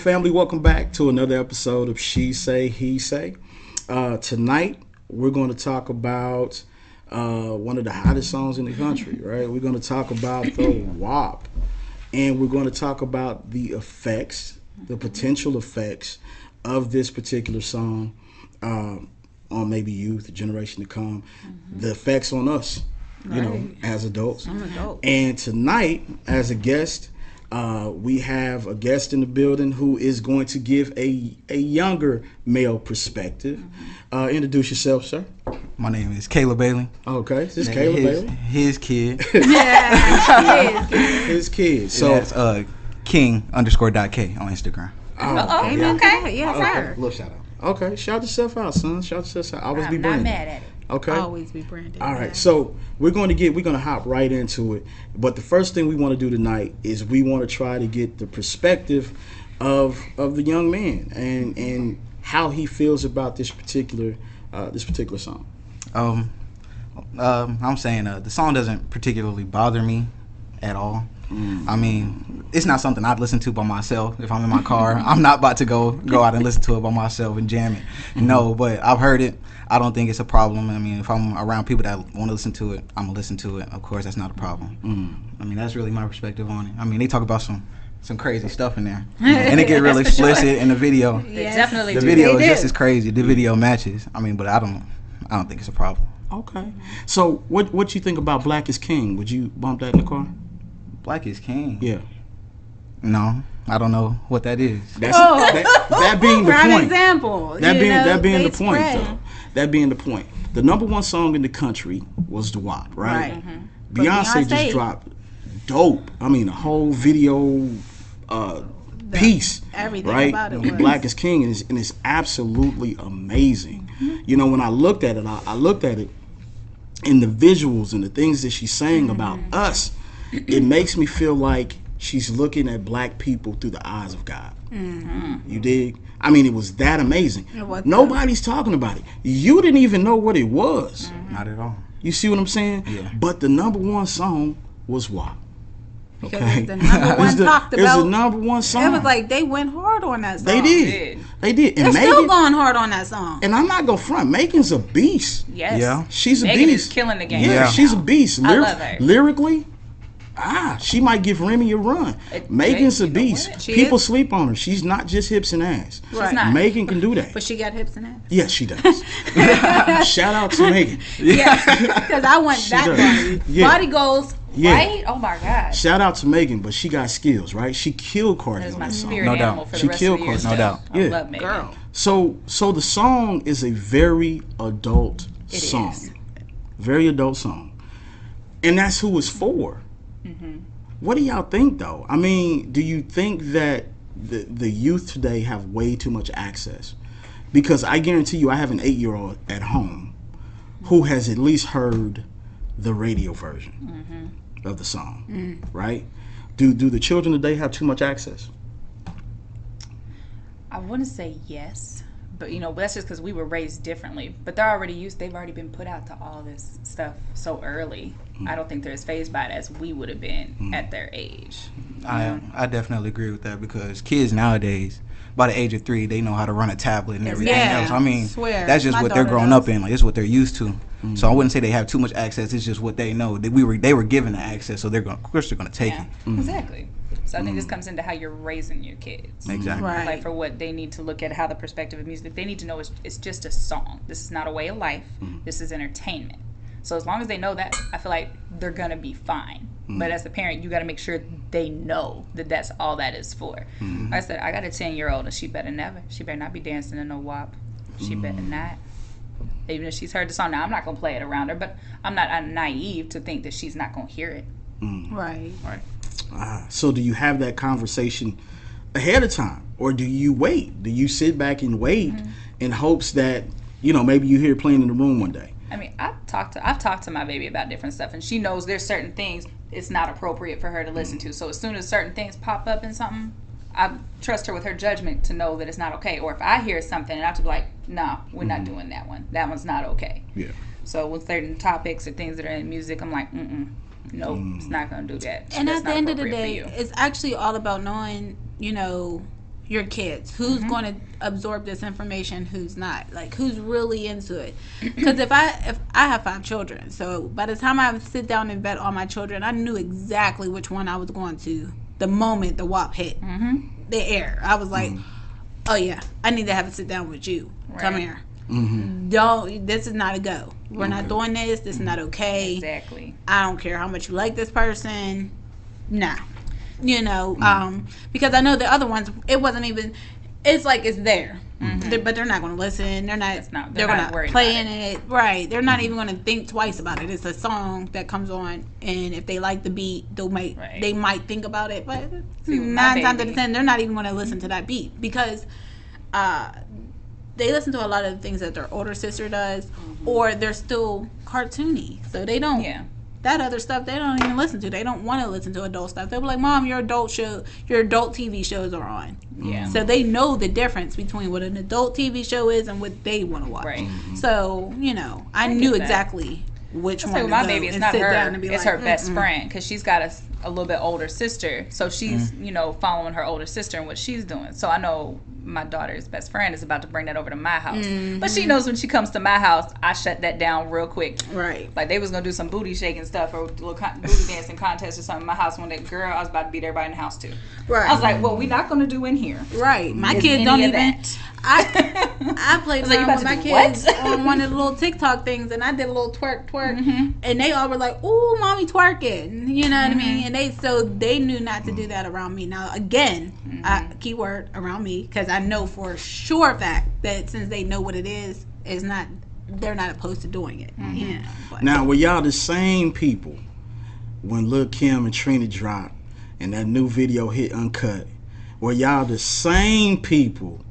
Family, welcome back to another episode of She Say, He Say. Uh, tonight, we're going to talk about uh, one of the hottest songs in the country, right? We're going to talk about the WAP. And we're going to talk about the effects, the potential effects of this particular song um, on maybe youth, the generation to come, the effects on us, you know, as adults. I'm adult. And tonight, as a guest, uh, we have a guest in the building who is going to give a, a younger male perspective. Uh, introduce yourself, sir. My name is Caleb Bailey. Okay, this is And Caleb his, Bailey. His kid. His kid. so So, that's uh, King underscore dot K on Instagram. oh, Amen. Okay. Yes, okay. sir. Little shout out. Okay, shout yourself out, son. Shout yourself out. I Always be I'm not branded. Mad at it. Okay. Always be branded. All right, so we're going to get we're going to hop right into it. But the first thing we want to do tonight is we want to try to get the perspective of of the young man and and how he feels about this particular uh, this particular song. Um, um, I'm saying uh, the song doesn't particularly bother me at all. I mean, it's not something I'd listen to by myself if I'm in my car. I'm not about to go go out and listen to it by myself and jam it. Mm-hmm. No, but I've heard it. I don't think it's a problem. I mean, if I'm around people that want to listen to it, I'm gonna listen to it. Of course, that's not a problem. Mm. I mean, that's really my perspective on it. I mean, they talk about some some crazy stuff in there, and it get real That's for sure. explicit in the video. They definitely The do. video They is just as crazy. The video matches. I mean, but I don't. I don't think it's a problem. Okay. So what what you think about Black is King? Would you bump that in the car? Black is king. Yeah. No, I don't know what that is. That's Oh. that, that being the Prime point. example. That being know, that being the point spread. though. That being the point. The number one song in the country was the WAP, right? Right. Mm-hmm. Beyonce, Beyonce- just dropped dope. I mean, a whole video uh, piece, everything right? about it was- Black is King, and it's, and it's absolutely amazing. Mm-hmm. You know, when I looked at it, I, I looked at it in the visuals and the things that she's saying mm-hmm. about us. It makes me feel like she's looking at black people through the eyes of God. Mm-hmm. You dig? I mean, it was that amazing. was. Nobody's talking about it. You didn't even know what it was. Mm-hmm. Not at all. You see what I'm saying? Yeah. But the number one song was WAP. Because Okay. it's the number It's one the, talked it's about. the number one song. It was like they went hard on that song. they did. did. They did. And They're still going hard on that song. and I'm not gonna front. Megan's a beast. Yes. Yeah. She's a Megan beast. is killing the game. Yeah, right she's a now. beast. I love her. Lyrically, ah, she might give Remy a run. It- Megan's a beast. People is. sleep on her. She's not just hips and ass. Right. not. Megan can do that. But she got hips and ass. yes, she does. Shout out to Megan. Yeah, because I want that does. body. Yeah. Body goals. Yeah. Right? Oh my God. Shout out to Megan, but she got skills, right? She killed Cardi That is on my that song. No doubt. for She the rest killed of the year. Courtney. No still. doubt. I Yeah. love Megan. Girl. So, so the song is a very adult It song, is. very adult song, and that's who it's for. Mm-hmm. What do y'all think, though? I mean, do you think that the the youth today have way too much access? Because I guarantee you, I have an eight year old at home who has at least heard the radio version Mm-hmm. of the song, Mm. right? Do do the children today have too much access? I want to say yes, but you know, that's just because we were raised differently. But they're already used. They've already been put out to all this stuff so early. Mm. I don't think they're as phased by it as we would have been mm. at their age. I I definitely agree with that because kids nowadays, by the age of three, they know how to run a tablet and everything Yeah. else. I mean, Swear. that's just My what they're growing does. up in. Like, it's what they're used to. Mm. So I wouldn't say they have too much access. It's just what they know. That we were they were given the access, so they're going. Of course, they're going to take Yeah, it. exactly. So I think this mm. comes into how you're raising your kids. Exactly. Right. Like for what they need to look at, how the perspective of music. They need to know it's, it's just a song. This is not a way of life. Mm-hmm. This is entertainment. So as long as they know that, I feel like they're gonna be fine. Mm. But as a parent, you got to make sure they know that that's all that is for. Mm-hmm. Like I said, I got a ten year old, and she better never. She better not be dancing in no WAP. She mm. better not. Even if she's heard the song, now I'm not gonna play it around her, but I'm not I'm naive to think that she's not gonna hear it. Right. Right. Ah, so do you have that conversation ahead of time or do you wait do you sit back and wait in hopes that you know maybe you hear playing in the room one day I mean, I've talked to I've talked to my baby about different stuff, and she knows there's certain things it's not appropriate for her to listen to. So as soon as certain things pop up in something, I trust her with her judgment to know that it's not okay. Or if I hear something and I have to be like, no, we're not doing that one. That one's not okay. yeah So with certain topics or things that are in music, I'm like, mm mm nope, it's mm. not gonna do that. And That's at the end of the day, it's actually all about knowing, you know, your kids. Who's mm-hmm. going to absorb this information? Who's not? Like who's really into it? Because if I if I have five children, so by the time I sit down and vet all my children, I knew exactly which one I was going to the moment the WAP hit mm-hmm. the air. I was like, mm. oh yeah, I need to have a sit down with you. Come Right. Here. Don't. This is not a go. We're not doing this. This is not mm-hmm. okay. Exactly. I don't care how much you like this person. Nah. You know, mm-hmm. um, because I know the other ones, it wasn't even. It's like it's there, They're- but they're not going to listen. They're not. Not- they're they're not worried play in it. Right. They're not even going to think twice about it. It's a song that comes on, and if they like the beat, they might Right. they might think about it. But See, nine times out of ten, they're not even going to listen to that beat because uh, they listen to a lot of the things that their older sister does, mm-hmm. or they're still cartoony, so they don't Yeah. that other stuff they don't even listen to. They don't want to listen to adult stuff. They'll be like, "Mom, your adult show, your adult TV shows are on." Yeah. So they know the difference between what an adult TV show is and what they want to watch. Right. Mm-hmm. So you know, I, get knew exactly which Say one. with my baby, it's not her. down and be It's like, her best "Mm-mm." friend because she's got a, a little bit older sister. So she's, mm-hmm. you know, following her older sister and what she's doing. So I know my daughter's best friend is about to bring that over to my house. But she knows when she comes to my house, I shut that down real quick. Right. Like they was gonna do some booty shaking stuff or little con- booty dancing contest or something in my house one day. Girl, I was about to beat everybody in the house too. Right. I was like, well, we're not gonna do in here. Right. My Is kids don't even. that. I I played was like, with my kids on one of the little TikTok things, and I did a little twerk twerk, Mm-hmm. and they all were like, "Ooh, mommy twerking," you know what I mean? And they so they knew not to do that around me. Now again, I, Mm-hmm. keyword around me because I know for a sure fact that since they know what it is, it's not they're not opposed to doing it. Mm-hmm. Yeah. But- Now, were y'all the same people when Lil Kim and Trina dropped and that new video hit uncut? Were y'all the same people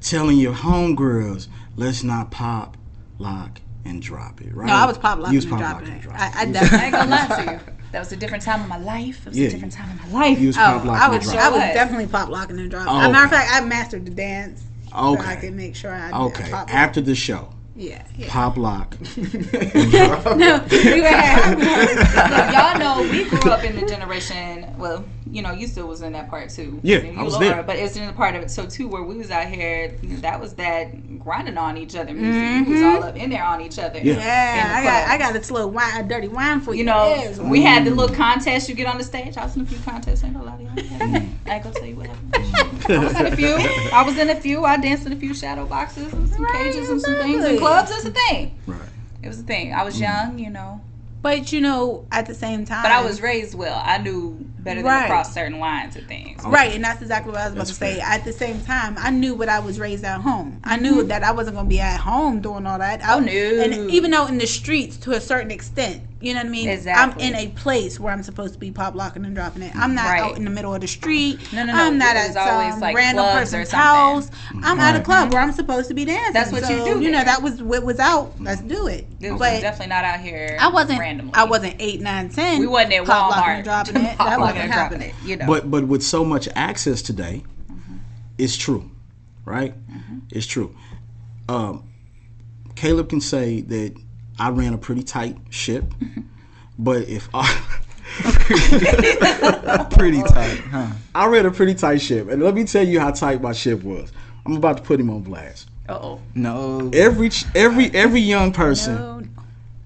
telling your homegirls, let's not pop, lock, and drop it, right? no, I was pop locking You was and pop, dropping lock, and it. I, I You I ain't gonna lie to you. That was a different time in my life. It was Yeah. a different time in my life. You was Oh, pop, lock, I and was. I was definitely pop locking and dropping. Oh, As a matter of fact, I mastered the dance. So I Okay. could make sure I Okay. Pop lock. After the show, Yeah. yeah. pop, lock. no, we were at- Look, y'all know we grew up in the generation. Well, you know, you still was in that part too. Yeah, you I was Laura, there. But it's in the part of it so too where we was out here. That was that grinding on each other music. We was mm-hmm. all up in there on each other. Yeah. Yeah, I got I got a little wine, a dirty wine for you. You know, Yes. we had the little mm. contest. You get on the stage. I was in a few contests. Ain't gonna lie to you. I ain't gonna tell you what happened. I was in a few. I was in a few. I danced in a few shadow boxes and some Right, cages and some things and clubs. It's a thing. Right. It was a thing. I was mm. young, you know, But you know, at the same time, but I was raised well. I knew better than Right. to cross certain lines and things. right, and that's exactly what I was about That's to say. At the same time, I knew what I was raised at home. I knew mm-hmm. that I wasn't going to be at home doing all that. I, Oh, no. And even out in the streets, to a certain extent, you know what I mean. Exactly. I'm in a place where I'm supposed to be pop locking and dropping it. I'm not Right. out in the middle of the street. No, no, no. I'm not It at was always, some like, random person's house. I'm at a Right. club where I'm supposed to be dancing. That's what you So, do You know, that was what was out. Let's do it. It was but definitely not out here. I wasn't. randomly. I wasn't eight, nine, ten. We wasn't at pop locking Walmart and dropping it. That wasn't and dropping happening. it. You know. But but with so much access today, Mm-hmm. it's true, right? It's true. Um, Caleb can say that I ran a pretty tight ship, but if I Pretty tight, huh? I ran a pretty tight ship, and let me tell you how tight my ship was. I'm about to put him on blast. uh oh. No. Every every every young person No,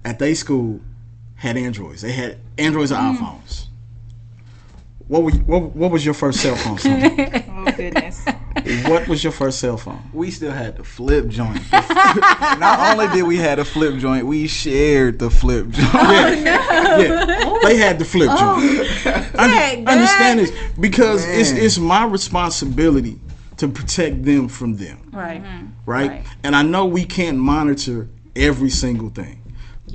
at their school had Androids. They had Androids or Mm. iPhones. What, were, what what was your first cell phone? Sonia? Oh goodness. What was your first cell phone? We still had the flip joint. Not only did we have a flip joint, we shared the flip joint. Yeah, they had the flip joint. Un- Dang, understand this because it's Man. it's my responsibility to protect them from them, right. Mm-hmm. right? Right. And I know we can't monitor every single thing.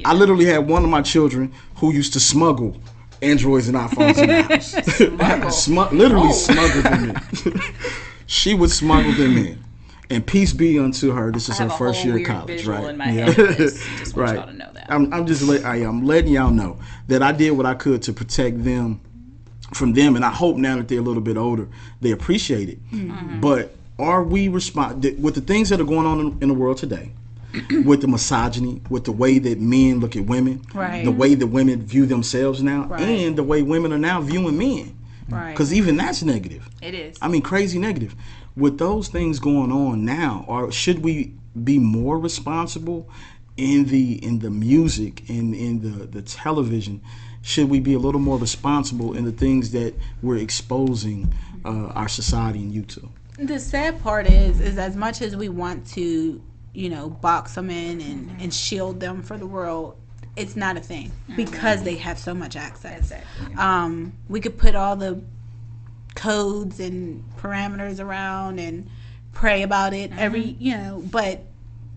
I literally had one of my children who used to smuggle Androids and iPhones in the house. Smu- literally Oh. smuggled them in. she would smuggle them in. And peace be unto her. This is I her a first whole year of college, visual right? in my head of this. Just want y'all to know that. I'm, I'm just let, I, am letting y'all know that I did what I could to protect them from them, and I hope now that they're a little bit older, they appreciate it. Mm-hmm. But are we respond with the things that are going on in, in the world today? with the misogyny, with the way that men look at women, Right. the way that women view themselves now, Right. and the way women are now viewing men. Right. Because even that's negative. It is. I mean, crazy negative. With those things going on now, or should we be more responsible in the in the music in in the the television? Should we be a little more responsible in the things that we're exposing uh, our society and youth to? the sad part is is as much as we want to you know box them in and, and shield them for the world it's not a thing mm-hmm. because they have so much access. Exactly. um, we could put all the codes and parameters around and pray about it mm-hmm. every you know but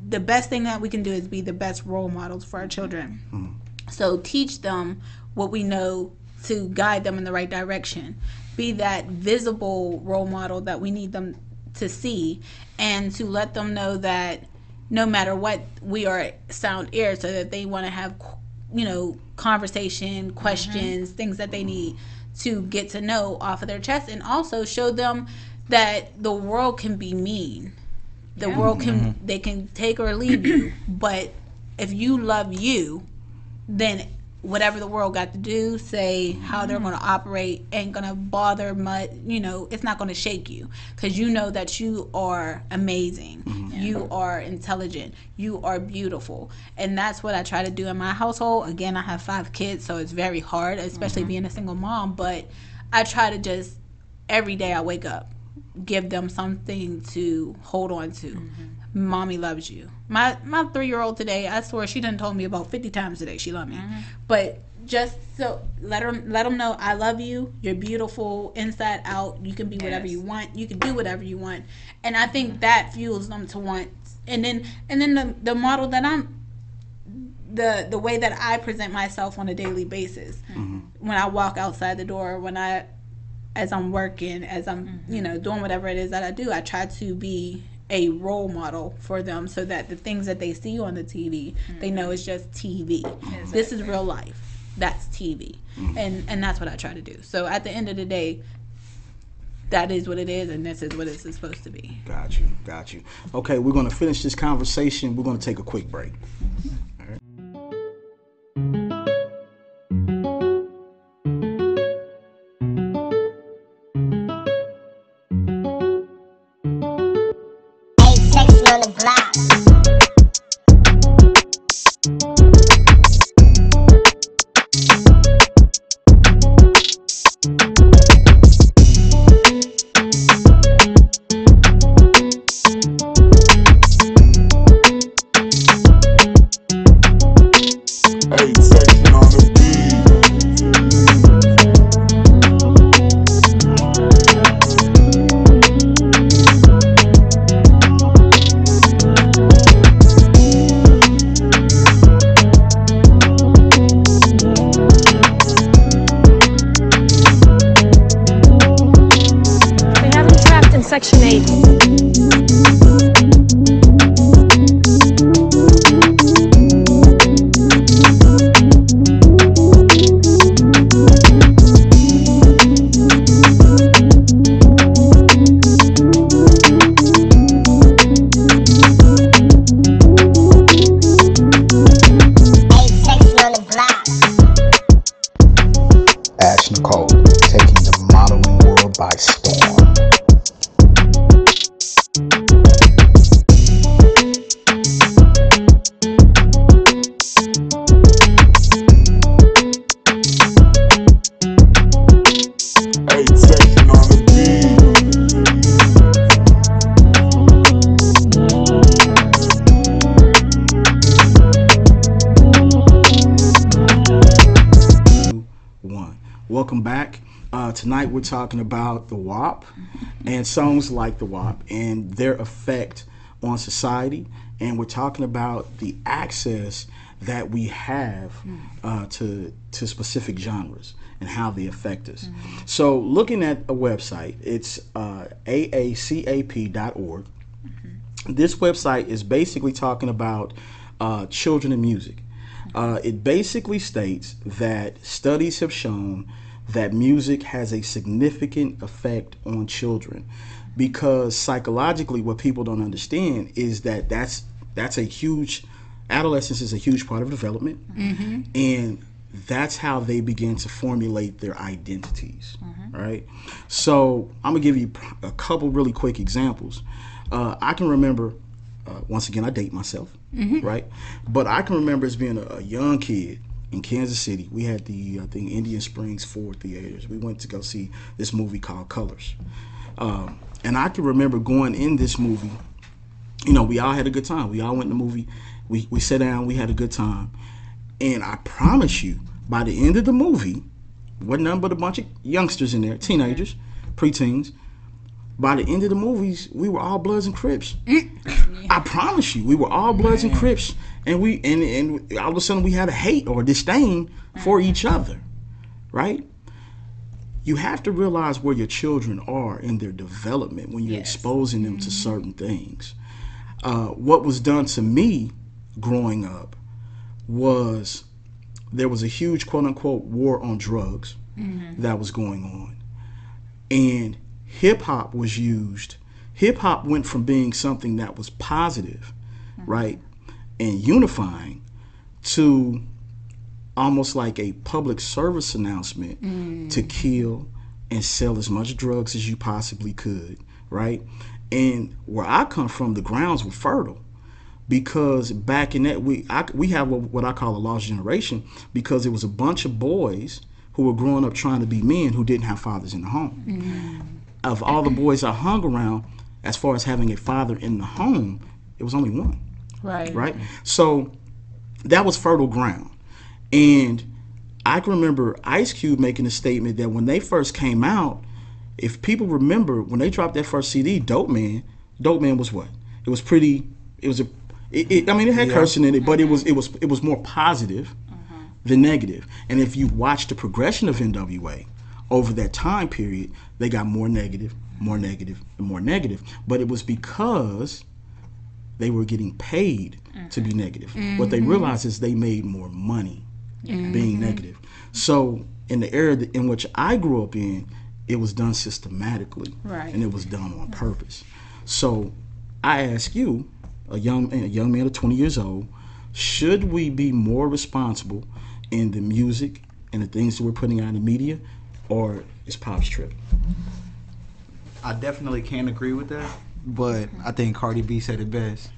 the best thing that we can do is be the best role models for our mm-hmm. children. So teach them what we know to guide them in the right direction. Be that visible role model that we need them to see and to let them know that no matter what we are sound ear so that they want to have you know conversation mm-hmm. questions things that they need to get to know off of their chest and also show them that the world can be mean. The world can mm-hmm. they can take or leave you but if you love you then whatever the world got to do, say how they're mm-hmm. going to operate, ain't going to bother much. You know, it's not going to shake you because you know that you are amazing, mm-hmm. you are intelligent, you are beautiful, and that's what I try to do in my household. Again, I have five kids, so it's very hard, especially mm-hmm. being a single mom. But I try to just every day I wake up, give them something to hold on to. Mm-hmm. Mommy loves you. My my three year old today, I swear she done told me about fifty times today she loved me. Mm-hmm. But just so let her let them know I love you. You're beautiful inside out. You can be whatever Yes. you want. You can do whatever you want. And I think mm-hmm. that fuels them to want. And then and then the the model that I'm the the way that I present myself on a daily basis when I walk outside the door when I as I'm working as I'm you mm-hmm. know doing whatever it is that I do I try to be a role model for them so that the things that they see on the TV they know it's just TV this is real life. That's TV mm-hmm. and and that's what I try to do. So at the end of the day that is what it is and this is what it's supposed to be. Got you, got you. Okay, we're going to finish this conversation. We're going to take a quick break. On the block. Talking about the WAP and songs like the WAP and their effect on society. And we're talking about the access that we have uh, to to specific genres and how they affect us. So, looking at a website, it's uh, aacap.org. This website is basically talking about uh, children and music. Uh, it basically states that studies have shown that music has a significant effect on children because psychologically what people don't understand is that that's that's a huge adolescence is a huge part of development and that's how they begin to formulate their identities, right? So I'm gonna give you a couple really quick examples. Uh, I can remember, uh, once again, I date myself, right? But I can remember as being a, a young kid in Kansas City. We had the I think Indian Springs Four theaters. We went to go see this movie called Colors, um, and I can remember going in this movie you know, we all had a good time. We all went to the movie. We we sat down. We had a good time, and I promise you, by the end of the movie, wasn't nothing but a bunch of youngsters in there, teenagers, preteens. By the end of the movies, we were all Bloods and Crips. I promise you, we were all Bloods and Crips, and we and and all of a sudden we had a hate or disdain for mm-hmm. each other, right? You have to realize where your children are in their development when you're Yes. exposing them to mm-hmm. certain things uh, what was done to me growing up was there was a huge quote unquote war on drugs mm-hmm. that was going on. And hip hop was used. Hip hop went from being something that was positive, mm-hmm. right, and unifying to almost like a public service announcement mm. to kill and sell as much drugs as you possibly could, right? And where I come from, the grounds were fertile because back in that we I, we have what, what I call a lost generation because it was a bunch of boys who were growing up trying to be men who didn't have fathers in the home. Mm. Of all the boys I hung around, as far as having a father in the home, it was only one Right. right? So that was fertile ground. And I can remember Ice Cube making a statement that when they first came out, if people remember when they dropped that first CD, Dope Man, Dope Man was what? It was pretty. It was a. It, it, I mean, it had cursing in it, but it was it was it was more positive uh-huh. than negative. And if you watch the progression of NWA over that time period, they got more negative, more negative, and more negative. But it was because they were getting paid to be negative. What they mm-hmm. realized is they made more money being mm-hmm. negative. So in the era in which I grew up in, it was done systematically, Right. and it was done on purpose. So I ask you, a young a young man of 20 years old, should we be more responsible in the music and the things that we're putting out in the media, or is Pop's trip? I definitely can't agree with that, but I think Cardi B said it best.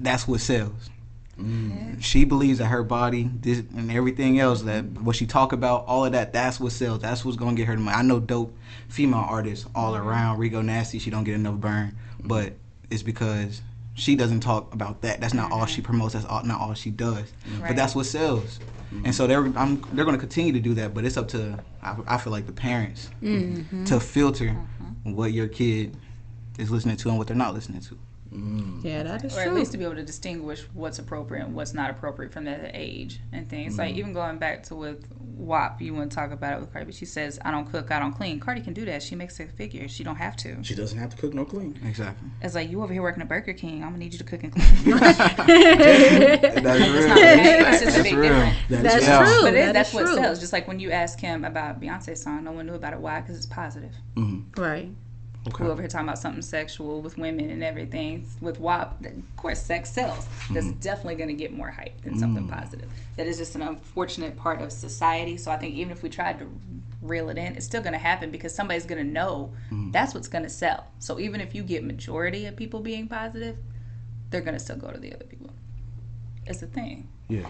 That's what sells. Mm. She believes that her body, this and everything else that what she talk about, all of that, that's what sells. That's what's gonna get her the money. I know dope female artists all mm-hmm. around. Rico Nasty, she don't get enough burn, mm-hmm. but it's because she doesn't talk about that. That's not all she promotes. That's all, not all she does. Mm-hmm. But that's what sells. And so they're I'm, they're going to continue to do that. But it's up to I, I feel like the parents to filter uh-huh. What your kid is listening to and what they're not listening to. Mm. Yeah, that is or at least to be able to distinguish what's appropriate and what's not appropriate from that age and things. Like mm. even going back to with WAP, you want to talk about it with Cardi, but she says, "I don't cook, I don't clean." Cardi can do that. She makes a figure. She don't have to. She doesn't have to cook no clean. Exactly. It's like you over here working at Burger King. I'm gonna need you to cook and clean. That's It's not big. It's just a big difference. That is Yeah. true. But it, That that's what true. sells. Just like when you ask him about Beyonce's song, no one knew about it. Why? Because it's positive. Mm-hmm. Right. Okay. We're over here talking about something sexual with women and everything. With WAP, of course, sex sells. That's mm-hmm. definitely going to get more hype than something mm. positive. That is just an unfortunate part of society. So I think even if we tried to reel it in, it's still going to happen because somebody's going to know mm. that's what's going to sell. So even if you get majority of people being positive, they're going to still go to the other people. It's a thing. Yeah.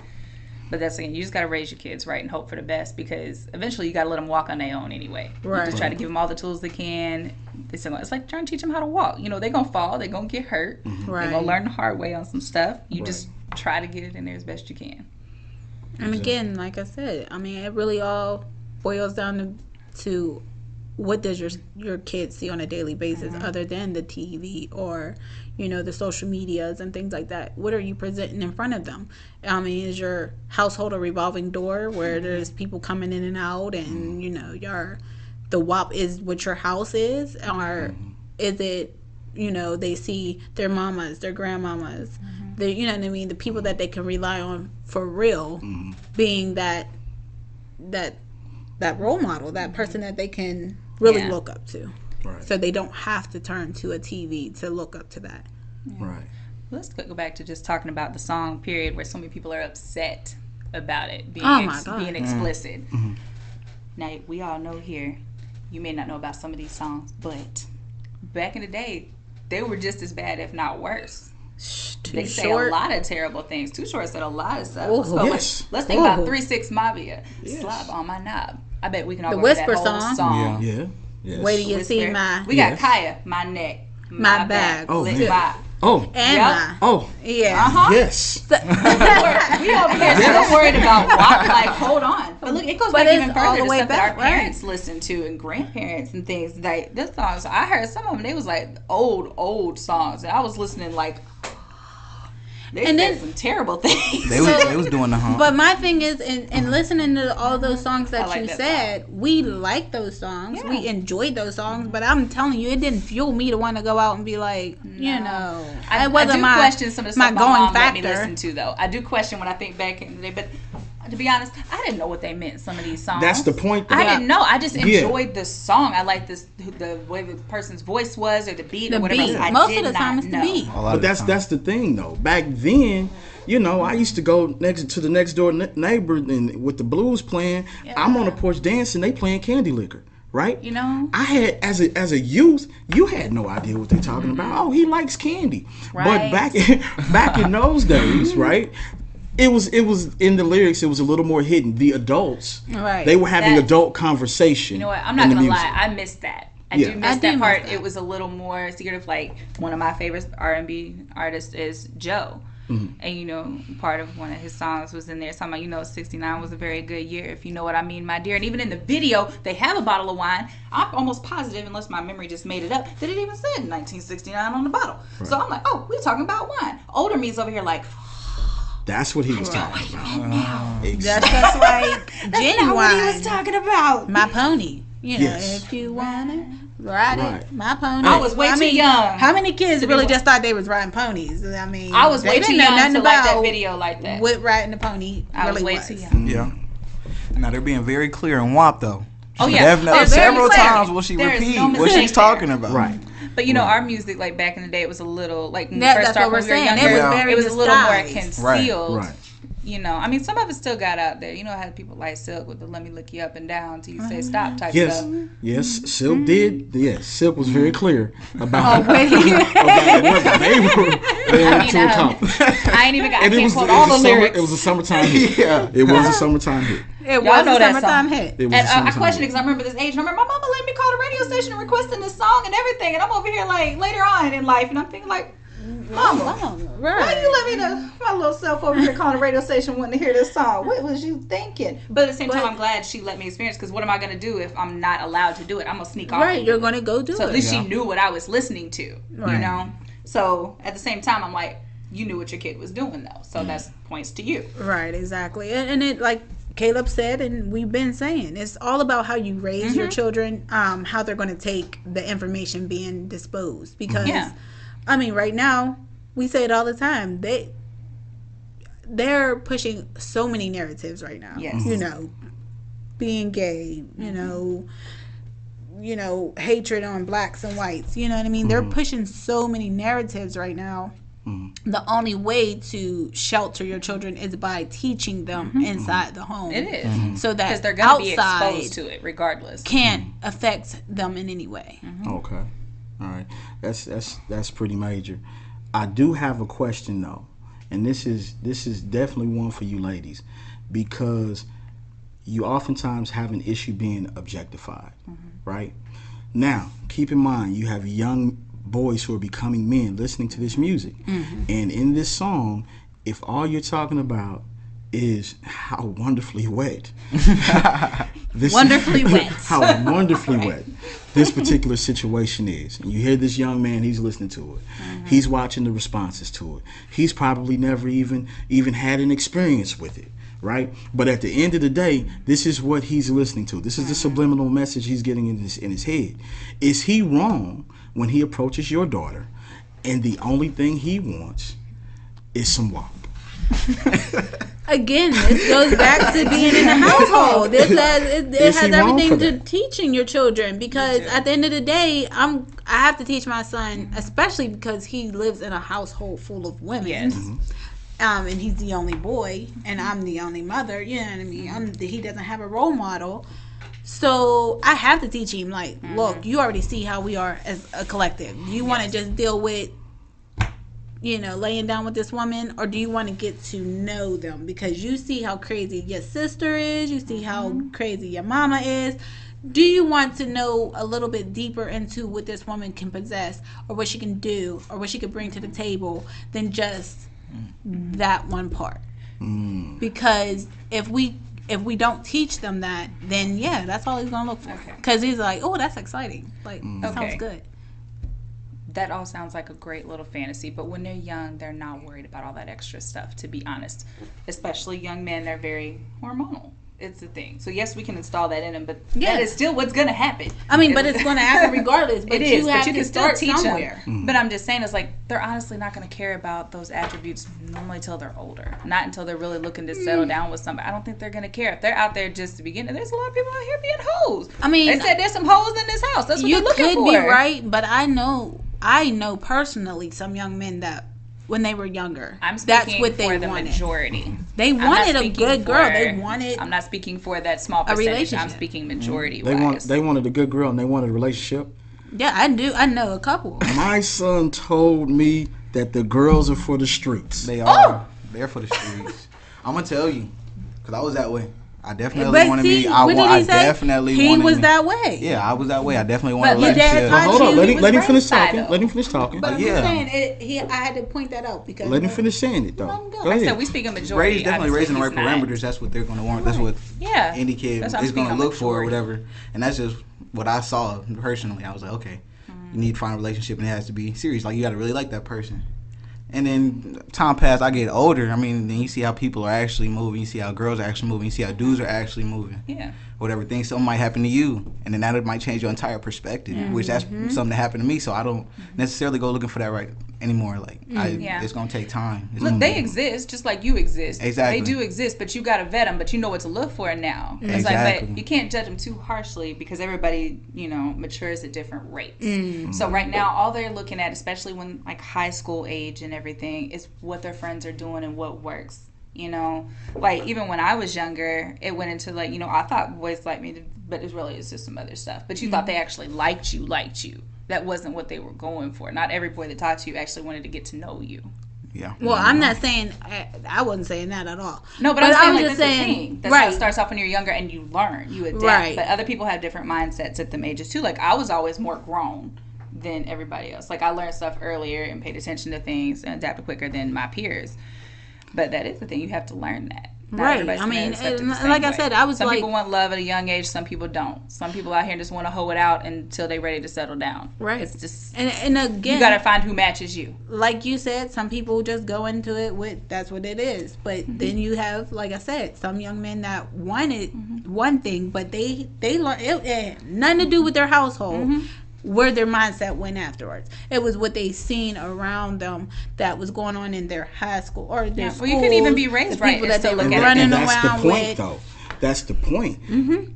But that's again, you just got to raise your kids right and hope for the best because eventually you got to let them walk on their own anyway. Right. You just try to give them all the tools they can. They still gonna, it's like trying to teach them how to walk. You know, they're gonna fall, they're gonna get hurt, mm-hmm. Right. they're gonna learn the hard way on some stuff. You just try to get it in there as best you can. And again, like I said, I mean, it really all boils down to, to what does your your kids see on a daily basis, mm-hmm. other than the TV or, you know, the social medias and things like that. What are you presenting in front of them? I mean, is your household a revolving door where mm-hmm. there's people coming in and out, and mm-hmm. you know, your the WAP is what your house is, or is it you know they see their mamas their grandmamas? The you know what i mean? The people that they can rely on for real being that that that role model that person that they can really Yeah. look up to Right. so they don't have to turn to a tv to look up to that Right. Let's go back to just talking about the song period where so many people are upset about it being Oh my ex- God. being explicit. Mm-hmm. Now we all know here, you may not know about some of these songs, but back in the day, they were just as bad, if not worse. Too They say short. a lot of terrible things. Too short said a lot of stuff. Oh, let's, yes. let's, let's think Oh. about Three Six Mafia. Yes. Slob on my knob. I bet we can all The Whisper that whole song. song. Yeah. yeah. Yes. Wait till you see Whisper. my We got Yes. Khia, my neck, My back. Oh, lick my. Oh. and Yep. my Oh. yeah. Uh-huh. Yes. we over here still worried about what? Like, hold on. But look, it goes But back it's even all further the to way stuff back, that our right? parents listened to and grandparents and things. Like this songs, I heard some of them. They was like old, old songs, and I was listening like. They And said then- some terrible things. They was, they was doing the hump. But my thing is, in, in uh-huh. listening to all those mm-hmm. songs that like you that said, we like those songs. We enjoyed those songs. But I'm telling you, it didn't fuel me to want to go out and be like, you know, I, it wasn't I do my question some of the my stuff my, going mom let me factor. listen to, though. I do question when I think back in the day, but to be honest, I didn't know what they meant. Some of these songs. That's the point. I though. didn't know. I just Yeah. enjoyed the song. I liked this, the way the person's voice was, or the beat, The or whatever. beat. I Most did of the time, not it's the beat. But of the that's that's the thing though. Back then, you know, I used to go next to the next door neighbor and with the blues playing. I'm on the porch dancing. They playing Candy Licker, right? You know? I had as a as a youth, you had no idea what they're talking mm-hmm. about. Oh, he likes candy. But back in, back in those days, right? It was it was in the lyrics. It was a little more hidden. The adults, Right. They were having That- adult conversation. You know what? I'm not gonna lie. I missed that. I Yeah. do miss I do that miss part. that. It was a little more secretive. Like one of my favorite R&B artists is Joe. Mm-hmm. And you know, part of one of his songs was in there talking about, you know, 69 was a very good year, if you know what I mean, my dear. And even in the video, they have a bottle of wine. I'm almost positive, unless my memory just made it up, that it even said 1969 on the bottle. So I'm like, oh, we're talking about wine. Older me's over here like, That's what he was talking about. Ah. Exactly. That's just like that's what he was talking about. My pony. You know, Yes. if you want it, ride Right. it. My pony. I was way I too mean, young How many kids really just thought they was riding ponies? I mean, I was they way didn't too know young nothing to like that video like that. What riding a pony I was way was. too young. Yeah. Now they're being very clear in WAP though. Oh, yeah. Definitely, They're several clear. times will she There is repeat no what she's there. talking about. Right. But you know, Right. our music like back in the day, it was a little like when we That- first that's started what when we're we were saying. younger. It was It was a little more concealed. Right. You know, I mean, some of it still got out there. You know, I had people like Silk with the "Let me look you up and down till you say stop" type Yes, stuff. yes, Silk did. Yes, Silk was very clear about, Oh, wait. about what they were they I mean, to um, accomplish. I ain't even got. I And it can't was, it quote was all a the summer, lyrics. it was a summertime hit. Yeah. It was a summertime hit. It Y'all was know a that summertime song. hit. And a uh, I summertime question it because I remember this age. And I remember my mama let me call the radio station and requesting this song and everything. And I'm over here like later on in life, and I'm thinking like, Mama, why Right. you let me to my little self over here calling the radio station wanting to hear this song? What was you thinking? But at the same time, I'm glad she let me experience because what am I gonna do if I'm not allowed to do it? I'm gonna sneak off. Right, you're gonna go do it. So at least Yeah. she knew what I was listening to. right. You know. So at the same time, I'm like, you knew what your kid was doing though. So that's points to you. Right, exactly. And, and it like Caleb said and we've been saying, it's all about how you raise your mm-hmm. children, um, how they're gonna take the information being disposed. Because Yeah. I mean, right now, we say it all the time. They they're pushing so many narratives right now. Yes. You know, being gay, you mm-hmm. know, you know, hatred on blacks and whites. You know what I mean? They're mm-hmm. pushing so many narratives right now. The only way to shelter your children is by teaching them mm-hmm. inside the home. It is. Mm-hmm. So that Because they're gonna be outside exposed to it regardless. can't affect them in any way. Mm-hmm. Okay, all right. That's that's that's pretty major. I do have a question though, and this is this is definitely one for you ladies, because you oftentimes have an issue being objectified, right? Now, keep in mind you have young boys who are becoming men listening to this music, and in this song, if all you're talking about is how wonderfully wet, this Wonderfully wet. how wonderfully wet this particular situation is. And you hear this young man, he's listening to it. Mm-hmm. He's watching the responses to it. He's probably never even even had an experience with it, right? But at the end of the day, this is what he's listening to. This is the Mm-hmm. subliminal message he's getting in his in his head. Is he wrong when he approaches your daughter and the only thing he wants is some WAP? Again, this goes back to being in the household. This has it, it Is he has everything to teaching your children because at the end of the day, I'm I have to teach my son, especially because he lives in a household full of women. Yes. Mm-hmm. Um, and he's the only boy, and I'm the only mother. You know what I mean? I'm the, he doesn't have a role model, so I have to teach him. Like, look, you already see how we are as a collective. Do you want to just deal with, you know, laying down with this woman, or do you want to get to know them because you see how crazy your sister is, you see how crazy your mama is. Do you want to know a little bit deeper into what this woman can possess, or what she can do, or what she could bring to the table than just that one part? Because if we if we don't teach them that, then yeah, that's all he's gonna look for. Okay. Because he's like, oh, that's exciting. Like mm. that Okay. sounds good. that all sounds like a great little fantasy, but when they're young, they're not worried about all that extra stuff, to be honest. Especially young men, they're very hormonal. It's a thing. So, yes, we can install that in them, but Yeah. that is still what's going to happen. I mean, but it's gonna happen regardless. But it you is, have but you to can start teach somewhere. them. But I'm just saying, it's like they're honestly not going to care about those attributes normally until they're older. Not until they're really looking to Mm. settle down with somebody. I don't think they're going to care. If they're out there just to begin, there's a lot of people out here being hoes. I mean, they said there's some hoes in this house. That's what you they're looking could for. be right, but I know I know personally some young men that when they were younger, I'm speaking that's what they for the wanted. majority. They wanted a speaking good girl. for- They wanted I'm not speaking for that small percentage. I'm speaking mm-hmm. majority They wise. want they wanted a good girl and they wanted a relationship. yeah, I do. I know a couple. My son told me that the girls are for the streets. They Oh! are. They're for the streets. I'm gonna tell you, cause I was that way. I definitely But wanted see, me. I, what wa- did I he say? definitely he wanted was me. that way. Yeah, I was that way. I definitely wanted to. But your dad relationship. Hold you on, he let him let him finish talking. Let him finish talking. But I'm Yeah. just saying, it, he, I had to point that out because Let him finish saying it though. Let him go. Go Like I said we speak of majority. Raised definitely raising the right not. parameters. That's what they're gonna want. That's what Yeah. any kid That's is gonna look of for or whatever. And that's just what I saw personally. I was like, okay, you mm-hmm. need to find a relationship and it has to be serious. Like you got to really like that person. And then time passed, I get older. I mean, then you see how people are actually moving. You see how girls are actually moving. You see how dudes are actually moving. Yeah. Whatever thing, something might happen to you, and then that might change your entire perspective. Which that's Mm-hmm. something that happened to me. So I don't necessarily go looking for that right anymore. Like I, Mm, Yeah. it's gonna take time. It's Look, they exist just like you exist. Exactly. They do exist, but you got to vet them. But you know what to look for now. It's like, Exactly. but you can't judge them too harshly because everybody, you know, matures at different rates. So right now, all they're looking at, especially when like high school age and everything, is what their friends are doing and what works. You know, like even when I was younger, it went into like you know I thought boys liked me, but it's really it's just some other stuff. But you thought they mm-hmm. actually liked you, liked you. That wasn't what they were going for. Not every boy that talked to you actually wanted to get to know you. yeah. well, mm-hmm. I'm not saying I, I wasn't saying that at all. No, but, I'm saying I'm like just that's saying, the thing. That's how right? it starts off when you're younger and you learn, you adapt. Right. But other people have different mindsets at them ages too. Like I was always more grown than everybody else. Like I learned stuff earlier and paid attention to things and adapted quicker than my peers. But that is the thing. You have to learn that. Not Right. I mean, it and the same like I said, I was some like- people want love at a young age. Some people don't. Some people out here just want to hoe it out until they're ready to settle down. Right. It's just And, and again, you got to find who matches you. like you said, some people just go into it with that's what it is. But Mm-hmm. then you have, like I said, some young men that wanted Mm-hmm. one thing, but they they learn it, it had nothing to do with their household. Mm-hmm. Where their mindset went afterwards, it was what they seen around them that was going on in their high school or their Yeah, well, you could even be raised the right people and that they still were look at it. running and that's around the point, with. though. That's the point.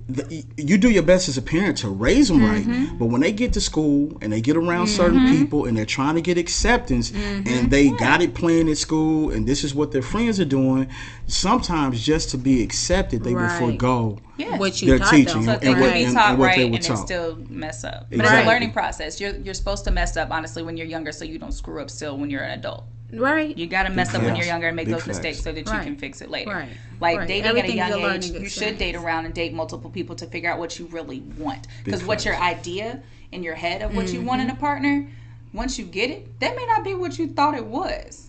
The- you do your best as a parent to raise them right, mm-hmm. but when they get to school and they get around certain mm-hmm. people and they're trying to get acceptance mm-hmm. and they got it playing at school and this is what their friends are doing, sometimes just to be accepted, they Right. will forego. Yeah. What you Their taught teaching them. So and they what- be and- taught and what right they and were then taught. still mess up. But it's a learning process. You're you're supposed to mess up honestly when you're younger, so you don't screw up still when you're an adult. Right. You got to mess up when you're younger and make Big those facts. mistakes so that you can fix it later. Right. Like Right. dating Everything's at a a young learning age, you should experience. date around and date multiple people to figure out what you really want. Because what's your idea in your head of what you want in Mm-hmm. a partner, once you get it, that may not be what you thought it was.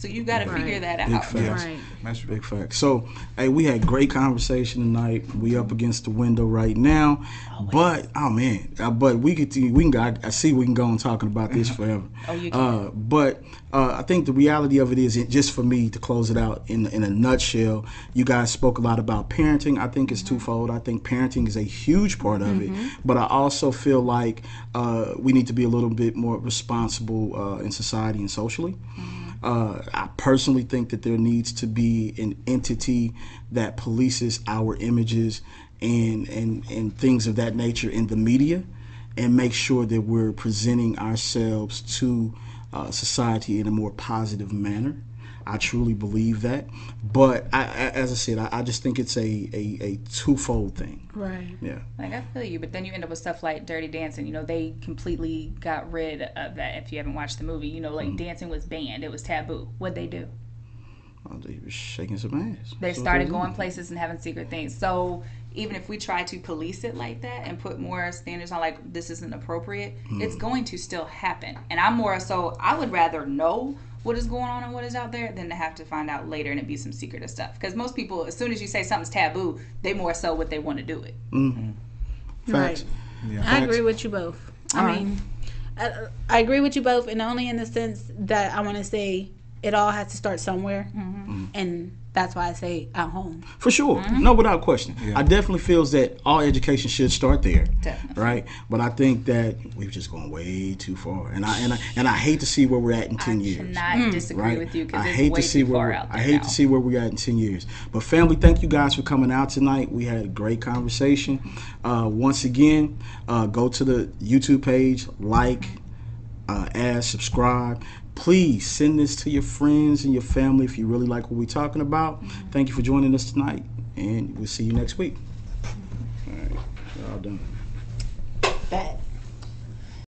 So you got to figure that Big out. facts. Right. That's Big fact. So, hey, we had great conversation tonight. We up against the window right now, but oh man, uh, but we could we can. I, I see we can go on talking about this forever. Oh, you can. Uh, but uh, I think the reality of it is, it- just for me to close it out in in a nutshell, you guys spoke a lot about parenting. I think it's twofold. I think parenting is a huge part of it, but I also feel like uh, we need to be a little bit more responsible uh, in society and socially. Uh, I personally think that there needs to be an entity that polices our images and, and, and things of that nature in the media and make sure that we're presenting ourselves to uh, society in a more positive manner. I truly believe that. But I, I, as I said, I, I just think it's a, a, a twofold thing. Right. Yeah. Like I feel you, but then you end up with stuff like Dirty Dancing. You know, they completely got rid of that. If you haven't watched the movie, you know, like mm. dancing was banned; it was taboo. What they do? Oh, they were shaking some ass. They That's started was going doing. places and having secret things. So even if we try to police it like that and put more standards on, like this isn't appropriate, hmm. it's going to still happen. And I'm more so I would rather know what is going on and what is out there than to have to find out later and it be some secretive stuff. Because most people, as soon as you say something's taboo, they more so what they want to do it. Mm. Mm-hmm. Facts. I agree with you both. I mean, I, I agree with you both, and only in the sense that I want to say it all has to start somewhere, mm-hmm. mm. and that's why I say at home. For sure, no, without question. I definitely feels that all education should start there, Definitely. right? But I think that we've just gone way too far, and I and I and I hate to see where we're at in ten I years. cannot disagree Right, with you because I it's hate way to see too where far we're, out there I hate now. to see where we're at in ten years. But family, thank you guys for coming out tonight. We had a great conversation. Uh, once again, uh, go to the YouTube page, like, uh, add, subscribe. Please send this to your friends and your family if you really like what we're talking about. Mm-hmm. Thank you for joining us tonight, and we'll see you next week. All right, y'all done. Bet.